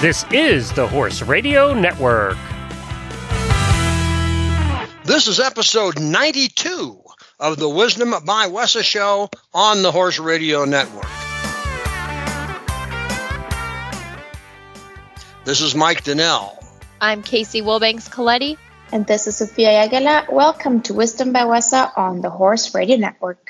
This is the Horse Radio Network. This is episode 92 of the Wisdom by WESA show on the Horse Radio Network. This is Mike Donnell. I'm Kacee Willbanks Colletti. And this is Sophia Jagella. Welcome to Wisdom by WESA on the Horse Radio Network.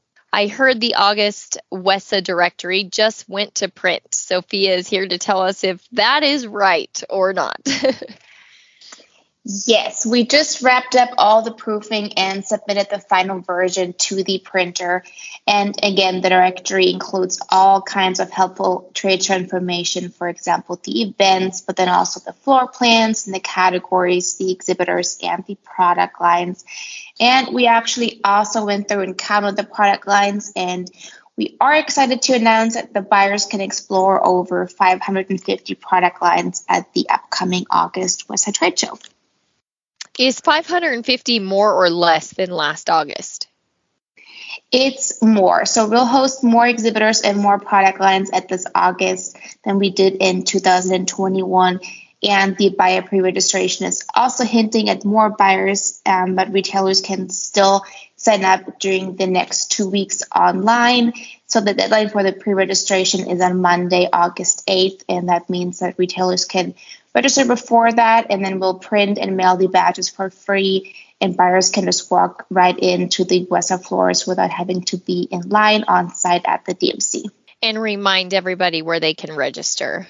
I heard the August WESA directory just went to print. Sophia is here to tell us if that is right or not. Yes, we just wrapped up all the proofing and submitted the final version to the printer. And again, the directory includes all kinds of helpful trade show information, for example, the events, but then also the floor plans and the categories, the exhibitors, and the product lines. And we actually also went through and counted the product lines and we are excited to announce that the buyers can explore over 550 product lines at the upcoming August WESA Trade Show. Is 550 more or less than last August? It's more. So we'll host more exhibitors and more product lines at this August than we did in 2021. And the buyer pre registration is also hinting at more buyers, um, but retailers can still sign up during the next two weeks online. So the deadline for the pre registration is on Monday, August 8th. And that means that retailers can register before that, and then we'll print and mail the badges for free. And buyers can just walk right into the WESA floors without having to be in line on site at the DMC. And remind everybody where they can register.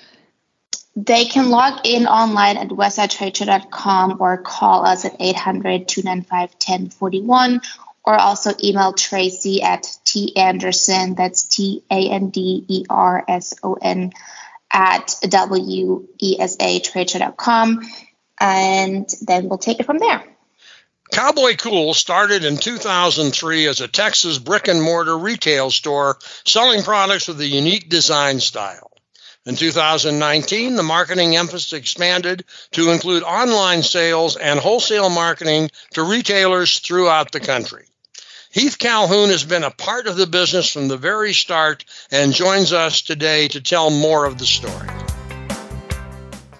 They can log in online at wesatradeshow.com or call us at 800 295 1041 or also email Tracy at T Anderson, that's T A N D E R S O N at wesatradeshow.com, and then we'll take it from there. Cowboy Cool started in 2003 as a Texas brick and mortar retail store selling products with a unique design style. In 2019, the marketing emphasis expanded to include online sales and wholesale marketing to retailers throughout the country. Heath Calhoun has been a part of the business from the very start and joins us today to tell more of the story.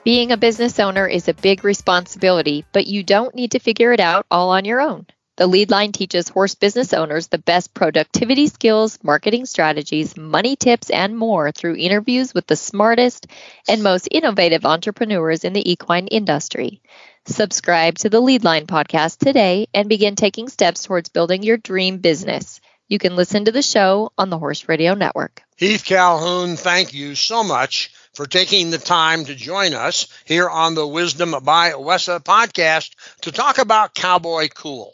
Being a business owner is a big responsibility, but you don't need to figure it out all on your own. The lead line teaches horse business owners the best productivity skills, marketing strategies, money tips, and more through interviews with the smartest and most innovative entrepreneurs in the equine industry. Subscribe to the Lead Line podcast today and begin taking steps towards building your dream business. You can listen to the show on the Horse Radio Network. Heath Calhoun, thank you so much for taking the time to join us here on the Wisdom by WESA podcast to talk about Cowboy Cool.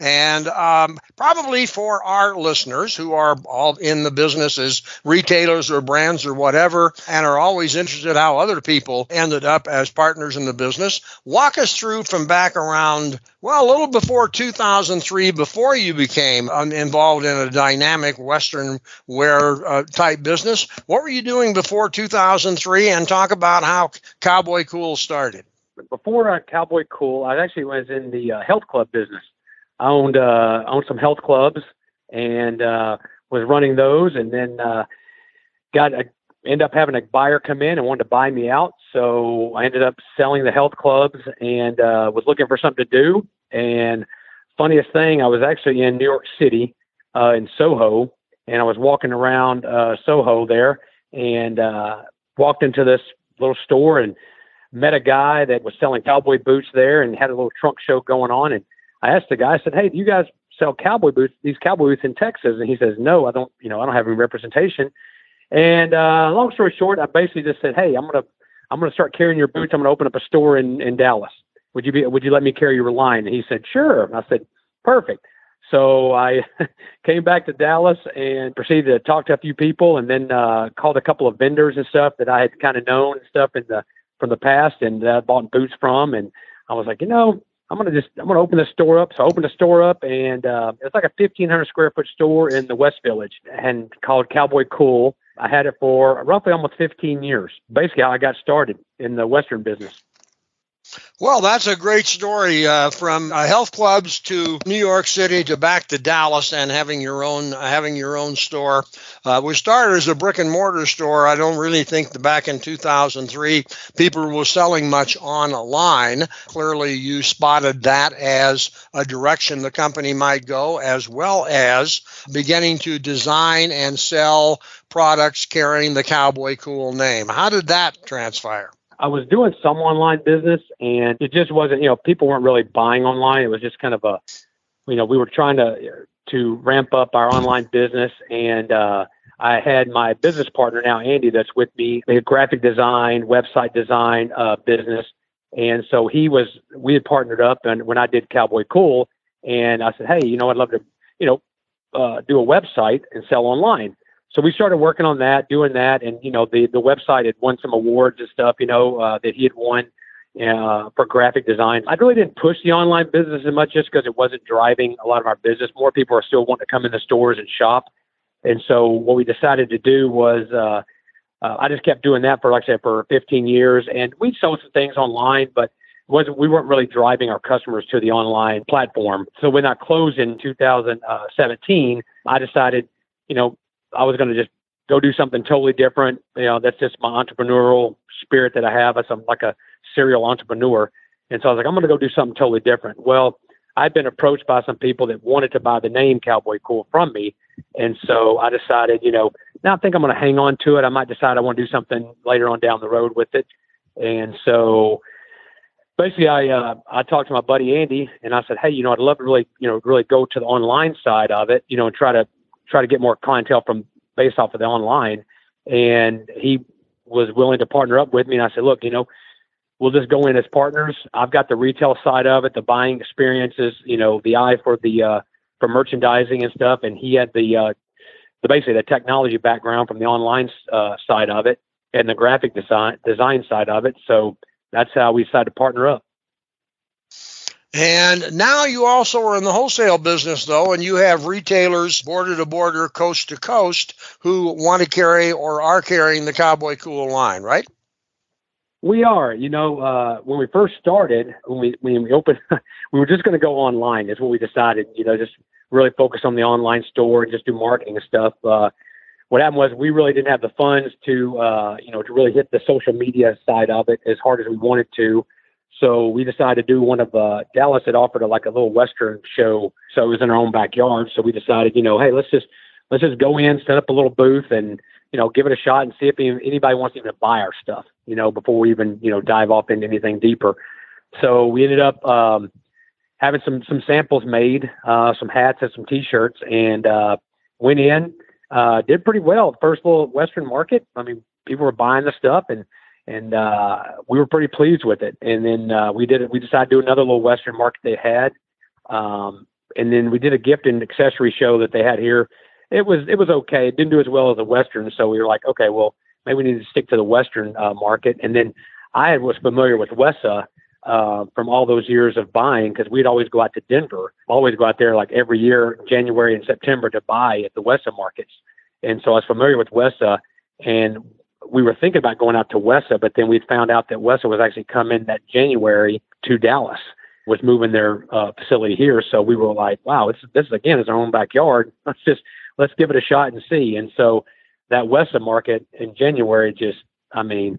And um, probably for our listeners who are all in the business as retailers or brands or whatever, and are always interested how other people ended up as partners in the business, walk us through from back around, well, a little before 2003, before you became um, involved in a dynamic Western wear uh, type business. What were you doing before 2003? And talk about how Cowboy Cool started. Before uh, Cowboy Cool, I actually was in the uh, health club business. I owned uh, owned some health clubs and uh, was running those, and then uh, got a, ended up having a buyer come in and wanted to buy me out. So I ended up selling the health clubs and uh, was looking for something to do. And funniest thing, I was actually in New York City uh, in Soho, and I was walking around uh, Soho there, and uh, walked into this little store and met a guy that was selling cowboy boots there, and had a little trunk show going on, and I asked the guy, I said, Hey, do you guys sell cowboy boots, these cowboy boots in Texas? And he says, No, I don't, you know, I don't have any representation. And uh, long story short, I basically just said, Hey, I'm gonna I'm gonna start carrying your boots. I'm gonna open up a store in, in Dallas. Would you be would you let me carry your line? And he said, Sure. And I said, Perfect. So I came back to Dallas and proceeded to talk to a few people and then uh, called a couple of vendors and stuff that I had kind of known and stuff in the from the past and uh, bought boots from and I was like, you know, I'm gonna just I'm gonna open the store up. So I opened the store up, and uh, it's like a 1,500 square foot store in the West Village, and called Cowboy Cool. I had it for roughly almost 15 years. Basically, how I got started in the Western business. Well, that's a great story uh, from uh, health clubs to New York City to back to Dallas and having your own uh, having your own store. Uh, we started as a brick and mortar store. I don't really think back in 2003 people were selling much online. Clearly, you spotted that as a direction the company might go, as well as beginning to design and sell products carrying the Cowboy Cool name. How did that transpire? I was doing some online business and it just wasn't, you know, people weren't really buying online. It was just kind of a, you know, we were trying to, to ramp up our online business and, uh, I had my business partner now, Andy, that's with me, a graphic design, website design, uh, business. And so he was, we had partnered up and when I did Cowboy Cool and I said, Hey, you know, I'd love to, you know, uh, do a website and sell online so we started working on that, doing that, and you know the the website had won some awards and stuff, you know, uh, that he had won uh, for graphic design. I really didn't push the online business as much just because it wasn't driving a lot of our business. More people are still wanting to come in the stores and shop, and so what we decided to do was. Uh, uh, I just kept doing that for, like I said, for 15 years, and we sold some things online, but wasn't we weren't really driving our customers to the online platform. So when I closed in 2017, I decided, you know, I was going to just go do something totally different. You know, that's just my entrepreneurial spirit that I have. I'm like a serial entrepreneur. And so I was like, I'm going to go do something totally different. Well, I've been approached by some people that wanted to buy the name Cowboy Cool from me. And so I decided, you know, now I think I'm going to hang on to it. I might decide I want to do something later on down the road with it. And so basically I, uh, I talked to my buddy Andy and I said, Hey, you know, I'd love to really, you know, really go to the online side of it, you know, and try to try to get more clientele from based off of the online. And he was willing to partner up with me. And I said, look, you know, we'll just go in as partners. I've got the retail side of it, the buying experiences, you know, the eye for the uh, for merchandising and stuff, and he had the uh, the basically the technology background from the online uh, side of it and the graphic design design side of it. So that's how we decided to partner up. And now you also are in the wholesale business, though, and you have retailers border to border, coast to coast, who want to carry or are carrying the Cowboy Cool line, right? We are. You know, uh, when we first started, when we when we opened, we were just going to go online. Is what we decided. You know, just really focus on the online store and just do marketing and stuff. Uh, what happened was we really didn't have the funds to, uh, you know, to really hit the social media side of it as hard as we wanted to. So we decided to do one of uh, Dallas had offered a, like a little Western show. So it was in our own backyard. So we decided, you know, hey, let's just let's just go in, set up a little booth, and you know, give it a shot and see if anybody wants to even buy our stuff. You know, before we even you know dive off into anything deeper. So we ended up um, having some some samples made, uh, some hats and some T-shirts, and uh, went in. Uh, did pretty well. First little Western market. I mean, people were buying the stuff and and uh, we were pretty pleased with it. And then uh, we did it. We decided to do another little Western market they had, um, and then we did a gift and accessory show that they had here. It was it was okay. It didn't do as well as the Western, so we were like, okay, well maybe we need to stick to the Western uh, market. And then I was familiar with WESA uh, from all those years of buying because we'd always go out to Denver, always go out there like every year, January and September to buy at the WESA markets. And so I was familiar with WESA. And we were thinking about going out to WESA, but then we found out that WESA was actually coming that January to Dallas, was moving their uh, facility here. So we were like, wow, this, this is again is our own backyard. Let's just let's give it a shot and see. And so that WESA market in January just, I mean,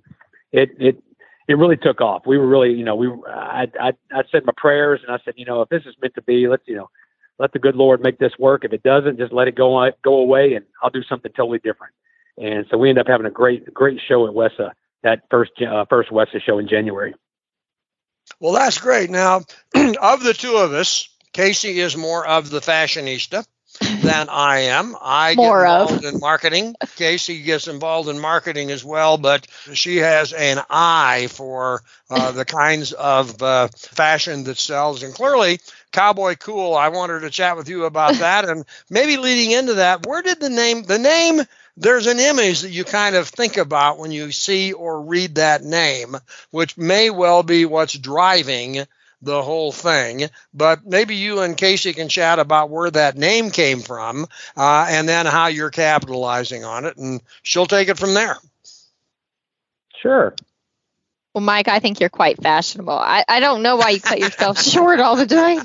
it it it really took off. We were really, you know, we I I I said my prayers and I said, you know, if this is meant to be, let's you know, let the good Lord make this work. If it doesn't, just let it go go away, and I'll do something totally different. And so we ended up having a great, great show at WESA, that first, uh, first WESA show in January. Well, that's great. Now, of the two of us, Kacee is more of the fashionista than I am. I more get involved of. in marketing. Kacee gets involved in marketing as well, but she has an eye for uh, the kinds of uh, fashion that sells. And clearly, Cowboy Cool. I wanted to chat with you about that, and maybe leading into that, where did the name the name there's an image that you kind of think about when you see or read that name, which may well be what's driving the whole thing. But maybe you and Kacee can chat about where that name came from uh, and then how you're capitalizing on it, and she'll take it from there. Sure. Well, Mike, I think you're quite fashionable. I, I don't know why you cut yourself short all the time.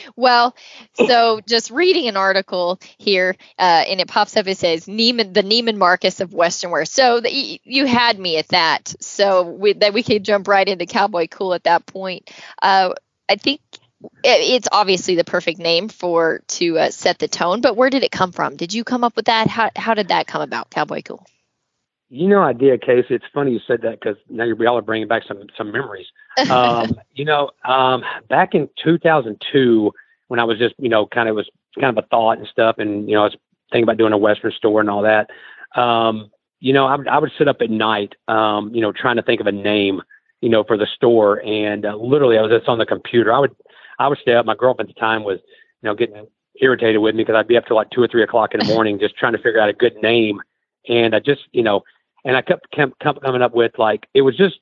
well, so just reading an article here, uh, and it pops up. It says Neiman, the Neiman Marcus of Western wear. So the, you had me at that. So we, that we could jump right into Cowboy Cool at that point. Uh, I think it's obviously the perfect name for to uh, set the tone. But where did it come from? Did you come up with that? How how did that come about, Cowboy Cool? You know, I did, Kacee. It's funny you said that because now we all are bringing back some some memories. Um, you know, um, back in 2002, when I was just, you know, kind of was kind of a thought and stuff, and you know, I was thinking about doing a Western store and all that. Um, you know, I, I would sit up at night, um, you know, trying to think of a name, you know, for the store, and uh, literally, I was just on the computer. I would, I would stay up. My girlfriend at the time was, you know, getting irritated with me because I'd be up till like two or three o'clock in the morning just trying to figure out a good name. And I just, you know, and I kept, kept coming up with like it was just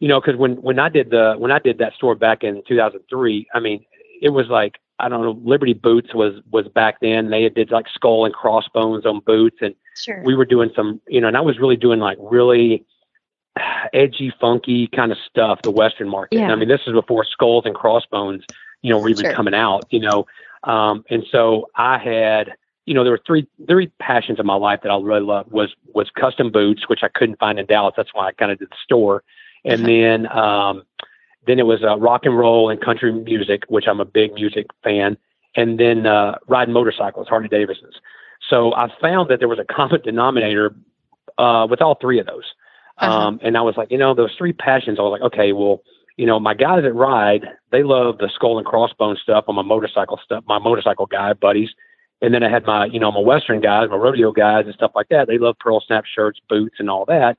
you know because when when I did the when I did that store back in 2003, I mean it was like I don't know Liberty Boots was was back then. They did like skull and crossbones on boots, and sure. we were doing some you know, and I was really doing like really edgy, funky kind of stuff. The Western market. Yeah. I mean, this is before skulls and crossbones, you know, were even Sure. coming out. You know, um, and so I had you know, there were three three passions in my life that I really loved was was custom boots, which I couldn't find in Dallas. That's why I kind of did the store, and then um, then it was uh, rock and roll and country music, which I'm a big music fan, and then uh, riding motorcycles, Harley Davidsons. So I found that there was a common denominator uh, with all three of those, Uh-huh. um, and I was like, you know, those three passions. I was like, okay, well, you know, my guys that ride, they love the skull and crossbone stuff on my motorcycle stuff, my motorcycle guy buddies. And then I had my, you know, my Western guys, my rodeo guys and stuff like that. They love pearl snap shirts, boots, and all that.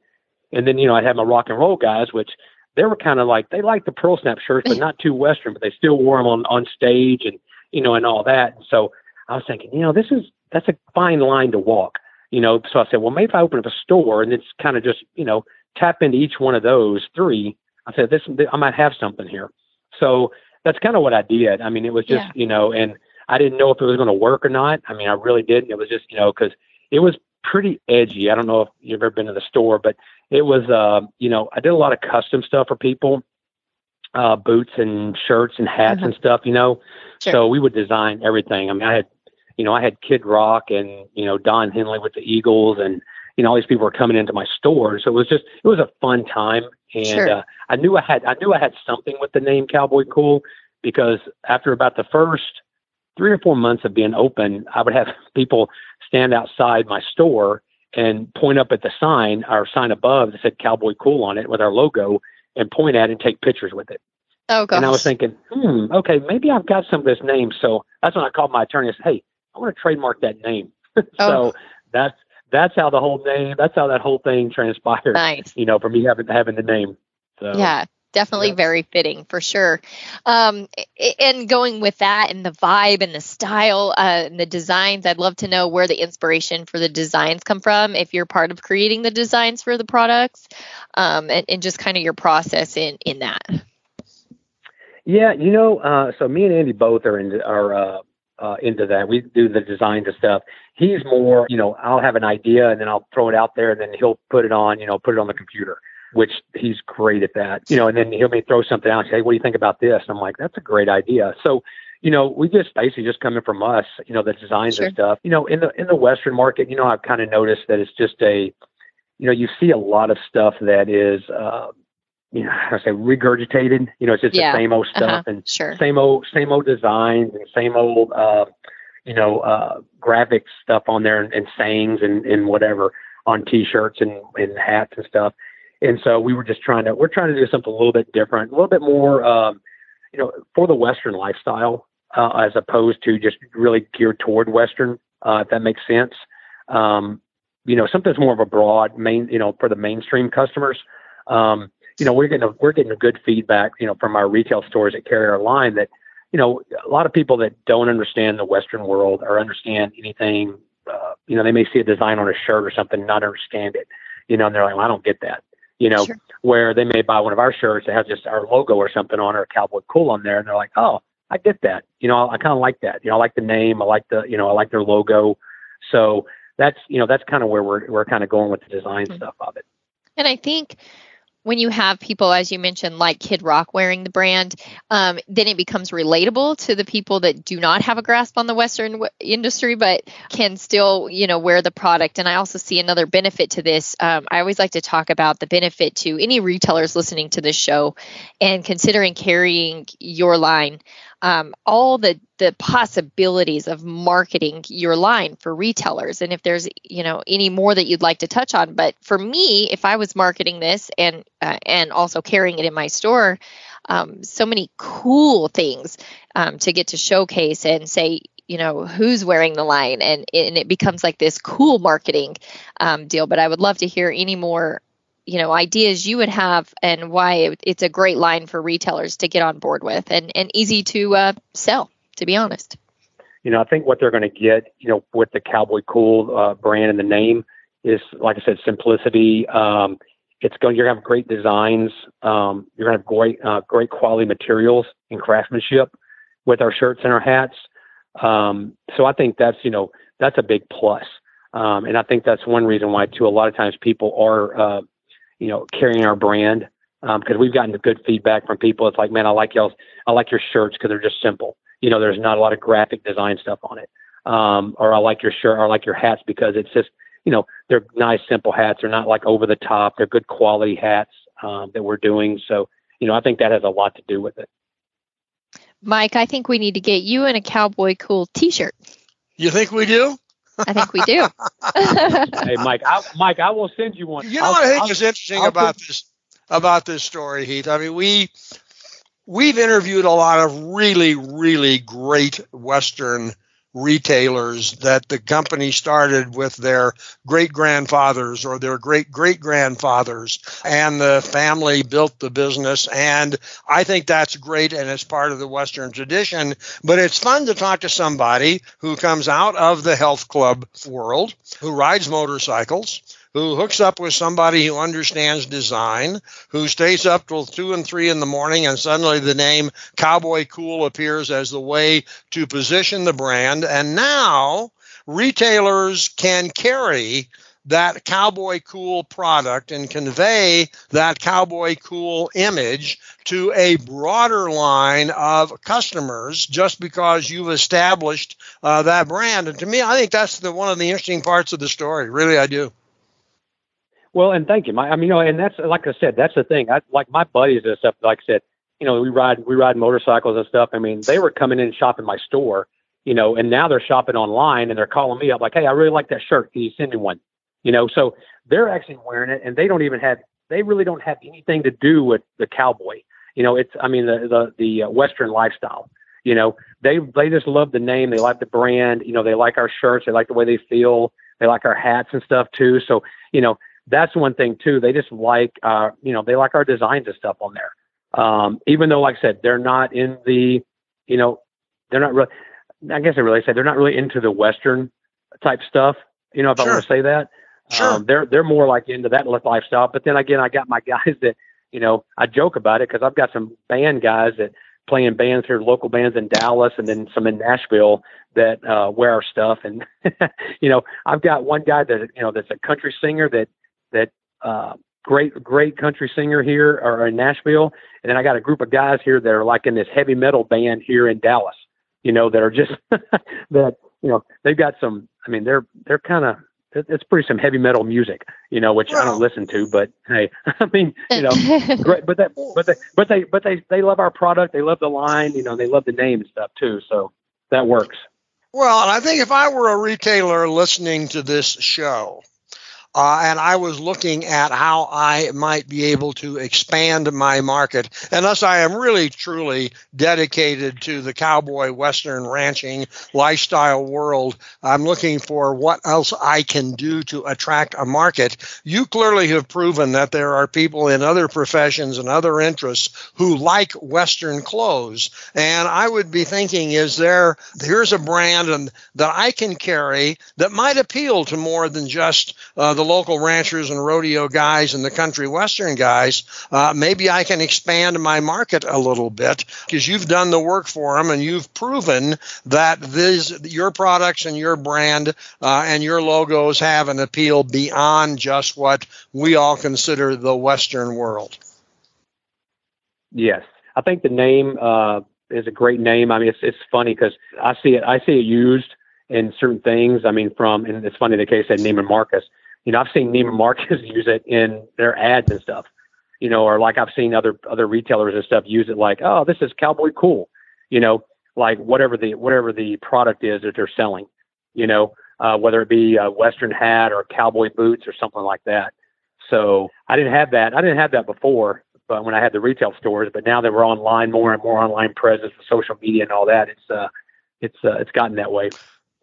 And then, you know, I had my rock and roll guys, which they were kind of like, they liked the pearl snap shirts, but not too Western, but they still wore them on, on stage and, you know, and all that. And so I was thinking, you know, this is, that's a fine line to walk, you know. So I said, well, maybe if I open up a store and it's kind of just, you know, tap into each one of those three, I said, this, I might have something here. So that's kind of what I did. I mean, it was just, Yeah. you know, and I didn't know if it was going to work or not. I mean, I really didn't. It was just, you know, because it was pretty edgy. I don't know if you've ever been to the store, but it was, uh, you know, I did a lot of custom stuff for people, uh, boots and shirts and hats Uh-huh. and stuff, you know. Sure. So we would design everything. I mean, I had, you know, I had Kid Rock and you know Don Henley with the Eagles, and you know all these people were coming into my store. So it was just, it was a fun time, and Sure. uh, I knew I had, I knew I had something with the name Cowboy Cool because after about the first three or four months of being open, I would have people stand outside my store and point up at the sign, our sign above that said Cowboy Cool on it with our logo, and point at it and take pictures with it. Oh gosh. And I was thinking, hmm, okay, maybe I've got some of this name. So that's when I called my attorney and said, hey, I want to trademark that name. so Oh. that's that's how the whole name, that's how that whole thing transpired. nice. You know, for me having having the name. So Yeah, definitely very fitting for sure. Um, and going with that and the vibe and the style uh, and the designs, I'd love to know where the inspiration for the designs come from. If you're part of creating the designs for the products, um, and, and just kind of your process in in that. Yeah, you know, uh, so me and Andy both are into are uh, uh, into that. We do the designs and stuff. He's more, you know, I'll have an idea and then I'll throw it out there, and then he'll put it on, you know, put it on the computer, which he's great at that. You know, and then he'll may throw something out and say, "What do you think about this?" And I'm like, "That's a great idea." So. You know, we just basically just coming from us, you know, the designs Sure. and stuff. You know, in the in the Western market, you know, I've kind of noticed that it's just a, you know, you see a lot of stuff that is, uh, you know, I say regurgitated. You know, it's just Yeah. the same old stuff, Uh-huh. and Sure. same old same old designs and same old uh you know uh graphic stuff on there and, and sayings and, and whatever on t-shirts and, and hats and stuff and so we were just trying to we're trying to do something a little bit different a little bit more um you know for the western lifestyle uh, as opposed to just really geared toward western uh if that makes sense. Um you know something's more of a broad main you know for the mainstream customers. Um you know, we're getting a, we're getting a good feedback, you know, from our retail stores that carry our line that, you know, a lot of people that don't understand the Western world or understand anything, uh, you know, they may see a design on a shirt or something, not understand it, you know, and they're like, well, I don't get that, You know, sure. where they may buy one of our shirts that has just our logo or something on or a Cowboy Cool on there, and they're like, oh, I get that. You know, I kind of like that. You know, I like the name. I like the, you know, I like their logo. So that's, you know, that's kind of where we're we're kind of going with the design mm-hmm. stuff of it. And I think when you have people, as you mentioned, like Kid Rock wearing the brand, um, then it becomes relatable to the people that do not have a grasp on the Western w- industry, but can still, you know, wear the product. And I also see another benefit to this. Um, I always like to talk about the benefit to any retailers listening to this show and considering carrying your line um, all the the possibilities of marketing your line for retailers. And if there's you know any more that you'd like to touch on but for me if i was marketing this and uh, and also carrying it in my store um, so many cool things um, to get to showcase and say you know who's wearing the line and, and it becomes like this cool marketing um, deal. But i would love to hear any more you know ideas you would have and why it's a great line for retailers to get on board with and, and easy to uh, sell to be honest. You know i think what they're going to get you know with the cowboy cool uh, brand and the name is like i said simplicity. Um, it's going you're going to have great designs. Um, you're going to have great uh, great quality materials and craftsmanship with our shirts and our hats. Um, so i think that's you know that's a big plus. Um, and I think that's one reason why, too, a lot of times people are uh, you know, carrying our brand because um, we've gotten good feedback from people. It's like, man, I like y'all, I like your shirts because they're just simple. You know, there's not a lot of graphic design stuff on it. Um, or I like your shirt, or I like your hats because it's just, you know, they're nice, simple hats. They're not like over the top. They're good quality hats um, that we're doing. So, you know, I think that has a lot to do with it. Mike, I think we need to get you in a cowboy cool T-shirt. You think we do? I think we do. hey, Mike, I, Mike, I will send you one. You know I'll, what I think I'll, is interesting I'll about put, this about this story, Heath. I mean, we we've interviewed a lot of really, really great Western retailers that the company started with their great grandfathers or their great great grandfathers and the family built the business. And I think that's great and it's part of the western tradition. But it's fun to talk to somebody who comes out of the health club world who rides motorcycles who hooks up with somebody who understands design, who stays up till two and three in the morning, and suddenly the name Cowboy Cool appears as the way to position the brand. And now retailers can carry that cowboy cool product and convey that cowboy cool image to a broader line of customers just because you've established uh, that brand. And to me, I think that's the one of the interesting parts of the story. Really, I do. Well, and thank you. My, I mean, you know, and that's like I said, that's the thing. I like my buddies and stuff. Like I said, you know, we ride we ride motorcycles and stuff. I mean, they were coming in and shopping my store, you know, and now they're shopping online and they're calling me up like, hey, I really like that shirt. Can you send me one? You know, so they're actually wearing it, and they don't even have they really don't have anything to do with the cowboy. You know, it's I mean the the the uh, Western lifestyle. You know, they they just love the name. They like the brand. You know, they like our shirts. They like the way they feel. They like our hats and stuff too. So you know, that's one thing too. They just like, uh, you know, they like our designs and stuff on there. Um, even though, like I said, they're not in the, you know, they're not really. I guess I really say they're not really into the Western type stuff. You know, if sure. I want to say that. Sure. Um, they're they're more like into that lifestyle. But then again, I got my guys that, you know, I joke about it because I've got some band guys that play in bands here, local bands in Dallas, and then some in Nashville that uh, wear our stuff. And you know, I've got one guy that you know that's a country singer that that uh, great great country singer here or in Nashville, and then I got a group of guys here that are like in this heavy metal band here in Dallas. You know, that are just that you know they've got some. I mean, they're they're kind of it's pretty some heavy metal music, you know, which I don't listen to, but hey, I mean, you know, great, but that, but they, but they, but they, they love our product. They love the line, you know, they love the name and stuff too. So that works. Well, and I think if I were a retailer listening to this show, uh, and I was looking at how I might be able to expand my market. And unless I am really truly dedicated to the cowboy western ranching lifestyle world, I'm looking for what else I can do to attract a market. You clearly have proven that there are people in other professions and other interests who like western clothes, and I would be thinking, is there here's a brand and that I can carry that might appeal to more than just uh, the local ranchers and rodeo guys and the country western guys, uh, maybe I can expand my market a little bit because you've done the work for them and you've proven that this, your products and your brand uh, and your logos have an appeal beyond just what we all consider the Western world. Yes, I think the name uh, is a great name. I mean, it's it's funny because I see it I see it used in certain things. I mean, from and it's funny the case that Neiman Marcus. You know, I've seen Neiman Marcus use it in their ads and stuff. You know, or like I've seen other other retailers and stuff use it like, oh, this is cowboy cool. You know, like whatever the whatever the product is that they're selling. You know, uh, whether it be a Western hat or cowboy boots or something like that. So I didn't have that. I didn't have that before, but when I had the retail stores, but now that we're online, more and more online presence, social media and all that, it's uh, it's uh, it's gotten that way.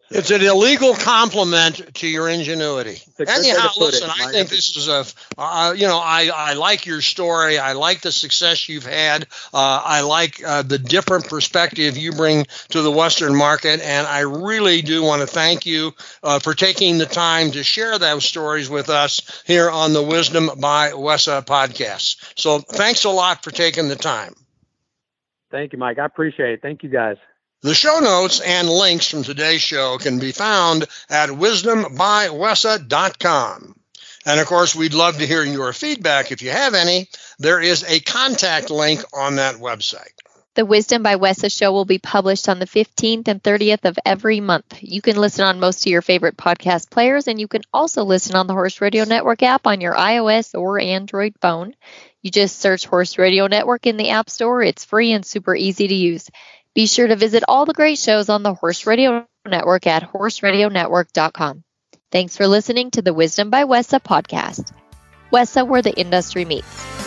It's an illegal compliment to your ingenuity. Anyhow, listen, it, I think this is a, uh, you know, I, I like your story. I like the success you've had. Uh, I like uh, the different perspective you bring to the Western market. And I really do want to thank you uh, for taking the time to share those stories with us here on the Wisdom by WESA podcast. So thanks a lot for taking the time. Thank you, Mike. I appreciate it. Thank you, guys. The show notes and links from today's show can be found at wisdombywesa.com. And of course, we'd love to hear your feedback if you have any. There is a contact link on that website. The Wisdom by WESA show will be published on the 15th and 30th of every month. You can listen on most of your favorite podcast players, and you can also listen on the Horse Radio Network app on your iOS or Android phone. You just search Horse Radio Network in the App Store. It's free and super easy to use. Be sure to visit all the great shows on the Horse Radio Network at horseradionetwork.com. Thanks for listening to the Wisdom by WESA podcast. WESA, where the industry meets.